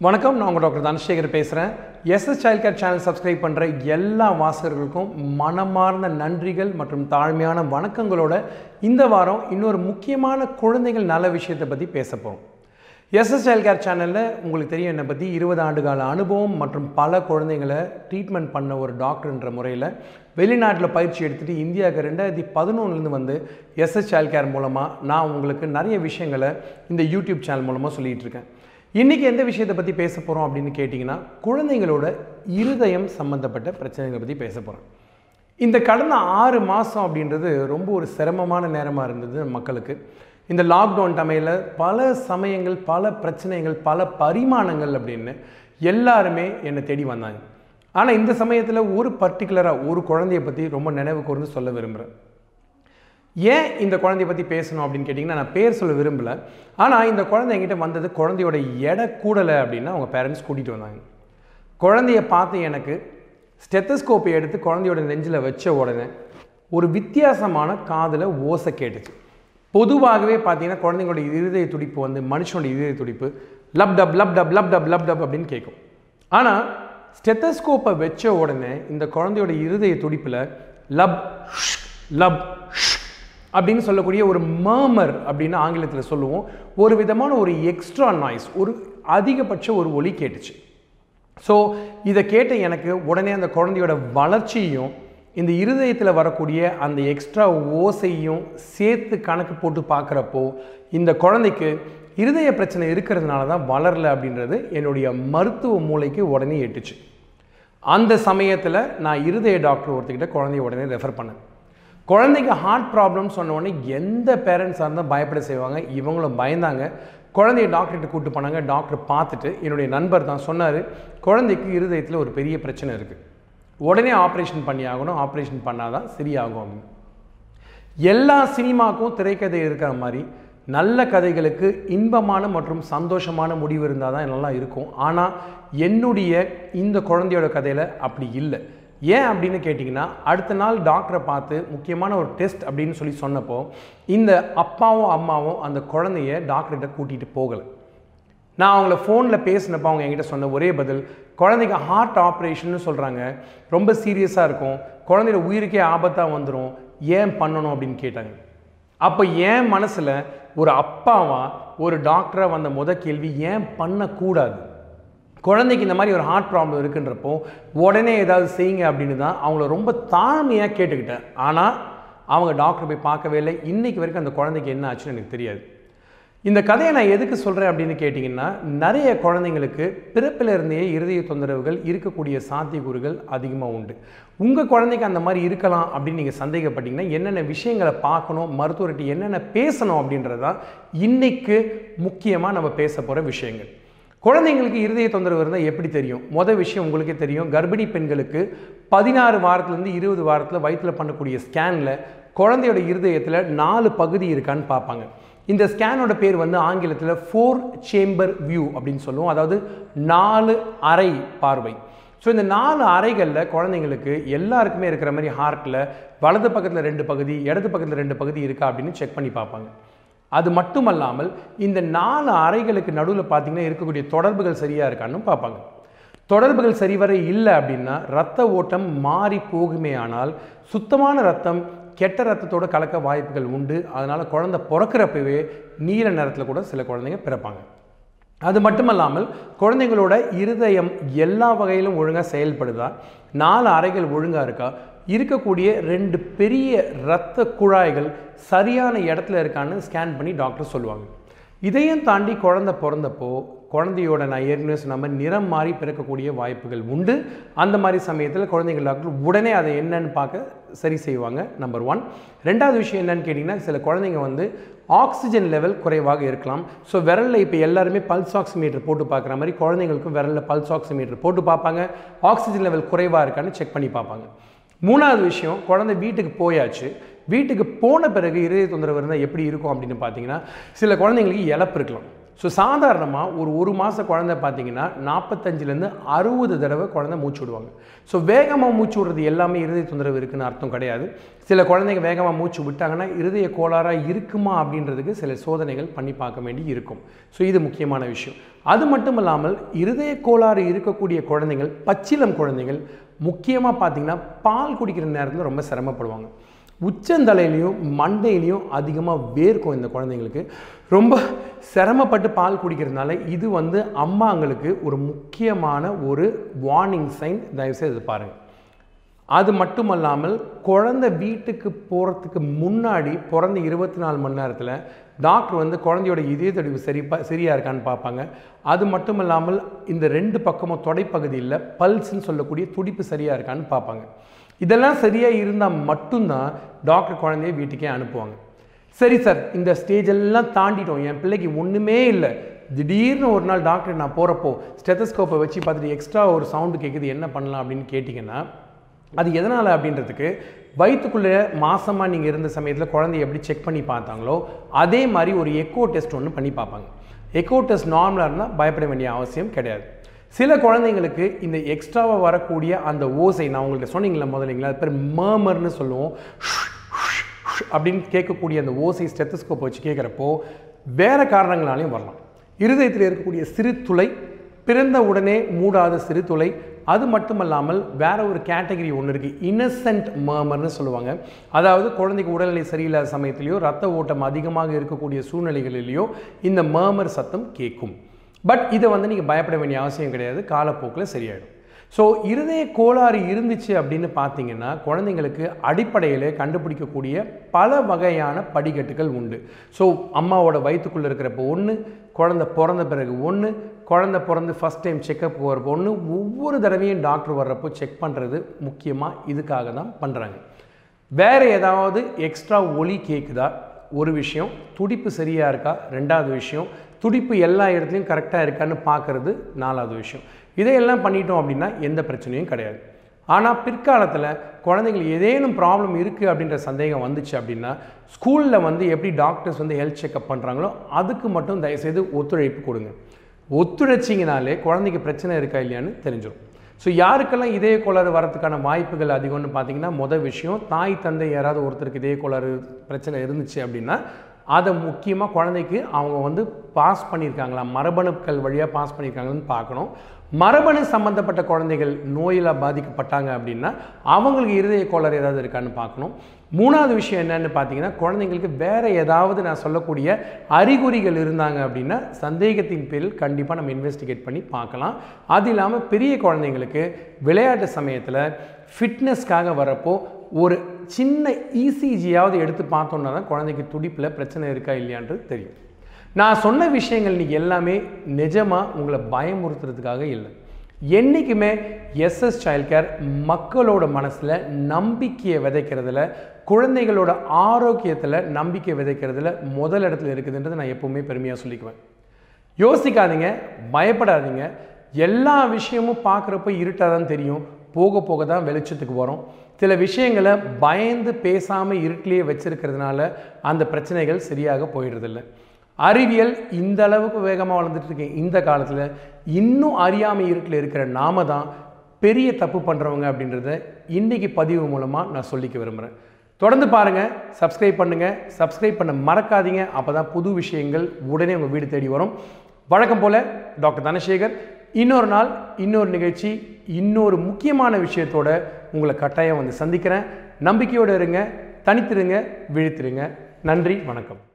வணக்கம் நான் உங்கள் டாக்டர் தனசேகர் பேசுகிறேன் SS child care channel subscribe பண்ணுற எல்லா வாசகர்களுக்கும் மனமார்ந்த நன்றிகள் மற்றும் தாழ்மையான வணக்கங்களோட இந்த வாரம் இன்னொரு முக்கியமான குழந்தைகள் நல விஷயத்தை பற்றி பேச போகிறோம் எஸ்எஸ் சைல்ட் கேர் சேனலில் உங்களுக்கு தெரியும் என்னை பற்றி இருபது ஆண்டு கால அனுபவம் மற்றும் பல குழந்தைங்களை ட்ரீட்மெண்ட் பண்ண ஒரு டாக்டர்ன்ற முறையில் வெளிநாட்டில் பயிற்சி எடுத்துகிட்டு இந்தியாவுக்கு ரெண்டாயிரத்தி பதினொன்றுலேருந்து வந்து எஸ்எஸ் சைல்ட் கேர் மூலமாக நான் உங்களுக்கு நிறைய விஷயங்களை இந்த யூடியூப் சேனல் மூலமாக சொல்லிகிட்டு இருக்கேன். இன்றைக்கி எந்த விஷயத்தை பற்றி பேச போகிறோம் அப்படின்னு கேட்டிங்கன்னா குழந்தைங்களோட இருதயம் சம்மந்தப்பட்ட பிரச்சனைகளை பற்றி பேச போகிறோம் இந்த கடந்த ஆறு மாதம் அப்படின்றது ரொம்ப ஒரு சிரமமான நேரமாக இருந்தது மக்களுக்கு. இந்த லாக்டவுன் டமையில் பல சமயங்கள் பல பிரச்சனைகள் பல பரிமாணங்கள் அப்படின்னு எல்லாருமே என்னை தேடி வந்தாங்க. ஆனால் இந்த சமயத்தில் ஒரு பர்டிகுலராக ஒரு குழந்தைய பற்றி ரொம்ப நினைவு கூர்ந்து சொல்ல விரும்புகிறேன் ஏன் இந்த குழந்தைய பற்றி பேசணும் அப்படின்னு கேட்டிங்கன்னா நான் பேர் சொல்ல விரும்பலை. ஆனால் இந்த குழந்தை என்கிட்ட வந்தது குழந்தையோட எடை கூடலை அப்படின்னா அவங்க பேரண்ட்ஸ் கூட்டிகிட்டு வந்தாங்க. குழந்தைய பார்த்து எனக்கு ஸ்டெத்தஸ்கோப்பை எடுத்து குழந்தையோட நெஞ்சில் வச்ச உடனே ஒரு வித்தியாசமான காதில் ஓசை கேட்டுச்சு. பொதுவாகவே பார்த்தீங்கன்னா குழந்தைங்களோட இருதய துடிப்பு வந்து மனுஷனோட இருதய துடிப்பு lub dub lub dub lub dub lub dub அப்படின்னு கேட்கும். ஆனால் ஸ்டெத்தஸ்கோப்பை வச்ச உடனே இந்த குழந்தையோட இருதய துடிப்பில் லப் லப் அப்படின்னு சொல்லக்கூடிய ஒரு மர்மர் அப்படின்னு ஆங்கிலத்தில் சொல்லுவோம். ஒரு விதமான ஒரு எக்ஸ்ட்ரா நாய்ஸ் ஒரு அதிகபட்ச ஒரு ஒலி கேட்டுச்சு. ஸோ இதை கேட்ட எனக்கு உடனே அந்த குழந்தையோட வளர்ச்சியும் இந்த இருதயத்தில் வரக்கூடிய அந்த எக்ஸ்ட்ரா ஓசையும் சேர்த்து கணக்கு போட்டு பார்க்குறப்போ இந்த குழந்தைக்கு இருதய பிரச்சனை இருக்கிறதுனால தான் வளரல அப்படின்றது என்னுடைய மருத்துவ மூளைக்கு உடனே எட்டுச்சு. அந்த சமயத்தில் நான் இருதய டாக்டர் ஒருத்தர்கிட்ட குழந்தைய உடனே ரெஃபர் பண்ணேன். குழந்தைக்கு ஹார்ட் ப்ராப்ளம் சொன்ன உடனே எந்த பேரண்ட்ஸாக இருந்தால் பயப்பட செய்வாங்க. இவங்களும் பயந்தாங்க. குழந்தைய டாக்டர்கிட்ட கூப்பிட்டு போனாங்க. டாக்டர் பார்த்துட்டு என்னுடைய நண்பர் தான் சொன்னார் குழந்தைக்கு இருதயத்தில் ஒரு பெரிய பிரச்சனை இருக்குது உடனே ஆப்ரேஷன் பண்ணி ஆகணும். ஆப்ரேஷன் பண்ணால் தான் சரியாகும் அப்படின்னு. எல்லா சினிமாக்கும் திரைக்கதை இருக்கிற மாதிரி நல்ல கதைகளுக்கு இன்பமான மற்றும் சந்தோஷமான முடிவு இருந்தால் தான் நல்லா இருக்கும். ஆனால் என்னுடைய இந்த குழந்தையோட கதையில் அப்படி இல்லை. ஏன் அப்படின்னு கேட்டிங்கன்னா அடுத்த நாள் டாக்டரை பார்த்து முக்கியமான ஒரு டெஸ்ட் அப்படின்னு சொல்லி சொன்னப்போ இந்த அப்பாவும் அம்மாவும் அந்த குழந்தைய டாக்டர்கிட்ட கூட்டிகிட்டு போகலை. நான் அவங்கள ஃபோனில் பேசினப்போ அவங்க என்கிட்ட சொன்ன ஒரே பதில் குழந்தைக்கு ஹார்ட் ஆப்ரேஷன்னு சொல்கிறாங்க ரொம்ப சீரியஸாக இருக்கும். குழந்தையோட உயிருக்கே ஆபத்தாக வந்துடும் ஏன் பண்ணணும் அப்படின்னு கேட்டாங்க. அப்போ என் மனசில் ஒரு அப்பாவாக ஒரு டாக்டராக வந்த முத கேள்வி ஏன் பண்ணக்கூடாது? குழந்தைக்கு இந்த மாதிரி ஒரு ஹார்ட் ப்ராப்ளம் இருக்குன்றப்போ உடனே ஏதாவது செய்யுங்க அப்படின்னு தான் அவங்கள ரொம்ப தாழ்மையாக கேட்டுக்கிட்டேன். ஆனால் அவங்க டாக்டர் போய் பார்க்கவே இல்லை. இன்றைக்கி வரைக்கும் அந்த குழந்தைக்கு என்ன ஆச்சுன்னு எனக்கு தெரியாது. இந்த கதையை நான் எதுக்கு சொல்கிறேன் அப்படின்னு கேட்டிங்கன்னா நிறைய குழந்தைங்களுக்கு பிறப்பிலிருந்தே இருதய தொந்தரவுகள் இருக்கக்கூடிய சாத்தியக்கூறுகள் அதிகமாக உண்டு. உங்கள் குழந்தைக்கு அந்த மாதிரி இருக்கலாம் அப்படின்னு நீங்கள் சந்தேகப்பட்டீங்கன்னா என்னென்ன விஷயங்களை பார்க்கணும் மருத்துவர்கிட்ட என்னென்ன பேசணும் அப்படின்றது தான் இன்றைக்கு முக்கியமாக நம்ம பேச போகிற விஷயங்கள். குழந்தைங்களுக்கு இருதய தொந்தரவு இருந்தால் எப்படி தெரியும்? மொதல் விஷயம் உங்களுக்கே தெரியும். கர்ப்பிணி பெண்களுக்கு பதினாறு வாரத்துலேருந்து இருபது வாரத்தில் வயிற்றில் பண்ணக்கூடிய ஸ்கேனில் குழந்தையோட இருதயத்தில் நாலு பகுதி இருக்கான்னு பார்ப்பாங்க. இந்த ஸ்கேனோட பேர் வந்து ஆங்கிலத்தில் ஃபோர் சேம்பர் வியூ அப்படின்னு சொல்லுவோம். அதாவது நாலு அறை பார்வை. ஸோ இந்த நாலு அறைகளில் குழந்தைங்களுக்கு எல்லாருக்குமே இருக்கிற மாதிரி ஹார்ட்டில் வலது பக்கத்தில் ரெண்டு பகுதி இடது பக்கத்தில் ரெண்டு பகுதி இருக்கா அப்படின்னு செக் பண்ணி பார்ப்பாங்க. அது மட்டுமல்லாமல் இந்த நாலு அறைகளுக்கு நடுவில் பார்த்தீங்கன்னா இருக்கக்கூடிய தொடர்புகள் சரியாக இருக்கான்னு பார்ப்பாங்க. தொடர்புகள் சரிவர இல்லை அப்படின்னா ரத்த ஓட்டம் மாறி போகுமே ஆனால் சுத்தமான ரத்தம் கெட்ட ரத்தத்தோட கலக்க வாய்ப்புகள் உண்டு. அதனால் குழந்தை பிறக்கிறப்பவே நீல நிறத்தில் கூட சில குழந்தைங்க பிறப்பாங்க. அது மட்டுமல்லாமல் குழந்தைங்களோட இருதயம் எல்லா வகையிலும் ஒழுங்காக செயல்படுதா? நாலு அறைகள் ஒழுங்காக இருக்கா? இருக்கக்கூடிய ரெண்டு பெரிய இரத்த குழாய்கள் சரியான இடத்துல இருக்கான்னு ஸ்கேன் பண்ணி டாக்டர் சொல்லுவாங்க. இதையும் தாண்டி குழந்தை பிறந்தப்போ குழந்தையோட நான் ஏற்கனவே சொன்ன மாதிரி நிறம் மாறி பிறக்கக்கூடிய வாய்ப்புகள் உண்டு. அந்த மாதிரி சமயத்தில் குழந்தைகள் டாக்டர் உடனே அதை என்னன்னு பார்க்க சரி செய்வாங்க நம்பர் ஒன் ரெண்டாவது விஷயம் என்னன்னு கேட்டிங்கன்னா சில குழந்தைங்க வந்து ஆக்சிஜன் லெவல் குறைவாக இருக்கலாம். ஸோ விரலில் இப்போ எல்லாருமே பல்ஸ் ஆக்சிமீட்டர் போட்டு பார்க்குற மாதிரி குழந்தைங்களுக்கும் விரலில் பல்ஸ் ஆக்சிமீட்டர் போட்டு பார்ப்பாங்க. ஆக்சிஜன் லெவல் குறைவாக இருக்கான்னு செக் பண்ணி பார்ப்பாங்க. மூணாவது விஷயம் குழந்தை வீட்டுக்கு போயாச்சு. வீட்டுக்கு போன பிறகு இருதய தொந்தரவு இருந்தால் எப்படி இருக்கும் அப்படின்னு பார்த்தீங்கன்னா சில குழந்தைங்களுக்கு இழப்பு இருக்கலாம். ஸோ சாதாரணமாக ஒரு ஒரு மாத குழந்தை பார்த்தீங்கன்னா நாற்பத்தஞ்சிலேருந்து அறுபது தடவை குழந்தை மூச்சு விடுவாங்க. ஸோ வேகமாக மூச்சு விடுறது எல்லாமே இருதய தொந்தரவு இருக்குன்னு அர்த்தம் கிடையாது. சில குழந்தைங்க வேகமாக மூச்சு விட்டாங்கன்னா இருதய கோளாறாக இருக்குமா அப்படின்றதுக்கு சில சோதனைகள் பண்ணி பார்க்க வேண்டி இருக்கும். ஸோ இது முக்கியமான விஷயம். அது மட்டும் இல்லாமல் இருதய கோளாறு இருக்கக்கூடிய குழந்தைகள் பச்சிலம் குழந்தைகள் முக்கியமாக பார்த்தீங்கன்னா பால் குடிக்கிற நேரத்தில் ரொம்ப சிரமப்படுவாங்க. உச்சந்தலையிலையும் மண்டையிலையும் அதிகமாக வேர்க்கும் இந்த குழந்தைங்களுக்கு. ரொம்ப சிரமப்பட்டு பால் குடிக்கிறதுனால இது வந்து அம்மாங்களுக்கு ஒரு முக்கியமான ஒரு வார்னிங் சைன் தயவுசெய்து பாருங்கள் அது மட்டும் அல்லாமல் குழந்தை வீட்டுக்கு போகிறதுக்கு முன்னாடி பிறந்த இருபத்தி நாலு மணி நேரத்தில் டாக்டர் வந்து குழந்தையோட இதய தடிவு சரி சரியாக இருக்கான்னு பார்ப்பாங்க. அது மட்டும் இல்லாமல் இந்த ரெண்டு பக்கமும் தொடைப்பகுதியில் பல்ஸ்ன்னு சொல்லக்கூடிய துடிப்பு சரியாக இருக்கான்னு பார்ப்பாங்க. இதெல்லாம் சரியாக இருந்தால் மட்டும்தான் டாக்டர் குழந்தைய வீட்டுக்கே அனுப்புவாங்க. சரி சார் இந்த ஸ்டேஜ் எல்லாம் தாண்டிட்டோம். என் பிள்ளைக்கு ஒன்றுமே இல்லை. திடீர்னு ஒரு நாள் டாக்டர் நான் போகிறப்போ ஸ்டெத்தஸ்கோப்பை வச்சு பார்த்துட்டு எக்ஸ்ட்ரா ஒரு சவுண்டு கேட்குது என்ன பண்ணலாம் அப்படின்னு கேட்டிங்கன்னா அது எதனால் அப்படின்றதுக்கு வயிற்றுக்குள்ளே மாசமாக நீங்கள் இருந்த சமயத்தில் குழந்தைய எப்படி செக் பண்ணி பார்த்தாங்களோ அதே மாதிரி ஒரு எக்கோ டெஸ்ட் ஒன்று பண்ணி பார்ப்பாங்க. எக்கோ டெஸ்ட் நார்மலாக இருந்தால் பயப்பட வேண்டிய அவசியம் கிடையாது. சில குழந்தைங்களுக்கு இந்த எக்ஸ்ட்ராவாக வரக்கூடிய அந்த ஓசை நான் உங்களுக்கு சொன்னீங்களா முதல்லைங்களா அது பேர் மர்மர்னு சொல்லுவோம். அப்படின்னு கேட்கக்கூடிய அந்த ஓசை ஸ்டெத்தஸ்கோப் வச்சு கேட்குறப்போ வேறு காரணங்களாலையும் வரலாம். இருதயத்தில் இருக்கக்கூடிய சிறு துளை பிறந்த உடனே மூடாத சிறு துளை அது மட்டுமல்லாமல் வேற ஒரு கேட்டகரி ஒன்று இருக்குது இன்னசென்ட் மர்மர்னு சொல்லுவாங்க. அதாவது குழந்தைக்கு உடல்நிலை சரியில்லாத சமயத்திலையோ ரத்த ஓட்டம் அதிகமாக இருக்கக்கூடிய சூழ்நிலைகளிலேயோ இந்த மர்மர் சத்தம் கேட்கும். பட் இதை வந்து நீங்கள் பயப்பட வேண்டிய அவசியம் கிடையாது. காலப்போக்கில் சரியாயிடும். ஸோ இருதய கோளாறு இருந்துச்சு அப்படின்னு பார்த்தீங்கன்னா குழந்தைங்களுக்கு அடிப்படையில் கண்டுபிடிக்கக்கூடிய பல வகையான படிக்கட்டுகள் உண்டு. ஸோ அம்மாவோட வயிற்றுக்குள்ளே இருக்கிறப்போ ஒன்று குழந்த பிறந்த பிறகு ஒன்று குழந்த பிறந்து ஃபஸ்ட் டைம் செக்கப் போகிறப்போ ஒன்று ஒவ்வொரு தடவையும் டாக்டர் வர்றப்போ செக் பண்ணுறது முக்கியமாக இதுக்காக தான் பண்ணுறாங்க வேறு ஏதாவது எக்ஸ்ட்ரா ஒலி கேட்குதா ஒரு விஷயம். துடிப்பு சரியாக இருக்கா? ரெண்டாவது விஷயம். துடிப்பு எல்லா இடத்துலையும் கரெக்டாக இருக்கான்னு பார்க்குறது நாலாவது விஷயம். இதையெல்லாம் பண்ணிட்டோம் அப்படின்னா எந்த பிரச்சனையும் கிடையாது. ஆனால் பிற்காலத்தில் குழந்தைங்களுக்கு ஏதேனும் ப்ராப்ளம் இருக்குது அப்படின்ற சந்தேகம் வந்துச்சு அப்படின்னா ஸ்கூலில் வந்து எப்படி டாக்டர்ஸ் வந்து ஹெல்த் செக்கப் பண்ணுறாங்களோ அதுக்கு மட்டும் தயவுசெய்து ஒத்துழைப்பு கொடுங்க. ஒத்துழைச்சிங்கனாலே குழந்தைக்கு பிரச்சனை இருக்கா இல்லையான்னு தெரிஞ்சிடும் ஸோ யாருக்கெல்லாம் இதய கோளாறு வரதுக்கான வாய்ப்புகள் அதிகம்னு பார்த்தீங்கன்னா மொதல் விஷயம் தாய் தந்தை யாராவது ஒருத்தருக்கு இதய கோளாறு பிரச்சனை இருந்துச்சு அப்படின்னா அதை முக்கியமாக குழந்தைக்கு அவங்க வந்து பாஸ் பண்ணியிருக்காங்களா? மரபணுக்கள் வழியாக பாஸ் பண்ணியிருக்காங்கன்னு பார்க்கணும். மரபணு சம்மந்தப்பட்ட குழந்தைகள் நோயில் பாதிக்கப்பட்டாங்க அப்படின்னா அவங்களுக்கு இருதய கோளாறு ஏதாவது இருக்கான்னு பார்க்கணும். மூணாவது விஷயம் என்னன்னு பார்த்தீங்கன்னா குழந்தைங்களுக்கு வேறு ஏதாவது நான் சொல்லக்கூடிய அறிகுறிகள் இருந்தாங்க அப்படின்னா சந்தேகத்தின் பேரில் கண்டிப்பாக நம்ம இன்வெஸ்டிகேட் பண்ணி பார்க்கலாம். அது இல்லாமல் பெரிய குழந்தைங்களுக்கு விளையாட்டு சமயத்தில் ஃபிட்னஸ்க்காக வரப்போ ஒரு சின்ன இசிஜியாவது எடுத்து பார்த்தோன்னா தான் குழந்தைக்கு துடிப்பில் பிரச்சனை இருக்கா இல்லையான்றது தெரியும். நான் சொன்ன விஷயங்கள் இன்றைக்கி எல்லாமே நிஜமாக உங்களை பயமுறுத்துறதுக்காக இல்லை. என்றைக்குமே எஸ்எஸ் சைல்ட் கேர் மக்களோட மனசில் நம்பிக்கையை விதைக்கிறதுல குழந்தைகளோட ஆரோக்கியத்தில் நம்பிக்கை விதைக்கிறதுல முதல் இடத்துல இருக்குதுன்றது நான் எப்போவுமே பெருமையாக சொல்லிக்குவேன். யோசிக்காதீங்க பயப்படாதீங்க. எல்லா விஷயமும் பார்க்குறப்ப இருட்டாக தான் தெரியும். போக போக தான் வெளிச்சத்துக்கு வரும். சில விஷயங்களை பயந்து பேசாமல் இருட்டிலேயே வச்சிருக்கிறதுனால அந்த பிரச்சனைகள் சரியாக போயிடுறதில்ல. அறிவியல் இந்த அளவுக்கு வேகமாக வளர்ந்துட்டு இருக்கு. இந்த காலத்தில் இன்னும் அறியாமை இருட்டில் இருக்கிற நாம தான் பெரிய தப்பு பண்ணுறவங்க அப்படின்றத இன்றைக்கி பதிவு மூலமாக நான் சொல்லிக்க விரும்புகிறேன் தொடர்ந்து பாருங்கள் சப்ஸ்கிரைப் பண்ணுங்கள் சப்ஸ்கிரைப் பண்ண மறக்காதீங்க. அப்போ தான் புது விஷயங்கள் உடனே உங்கள் வீடு தேடி வரும். வழக்கம் போல் டாக்டர் தனசேகர் இன்னொரு நாள் இன்னொரு நிகழ்ச்சி இன்னொரு முக்கியமான விஷயத்தோட உங்களை கட்டாயம் வந்து சந்திக்கிறேன். நம்பிக்கையோடு இருங்க தனித்திருங்க விழித்திருங்க. நன்றி வணக்கம்.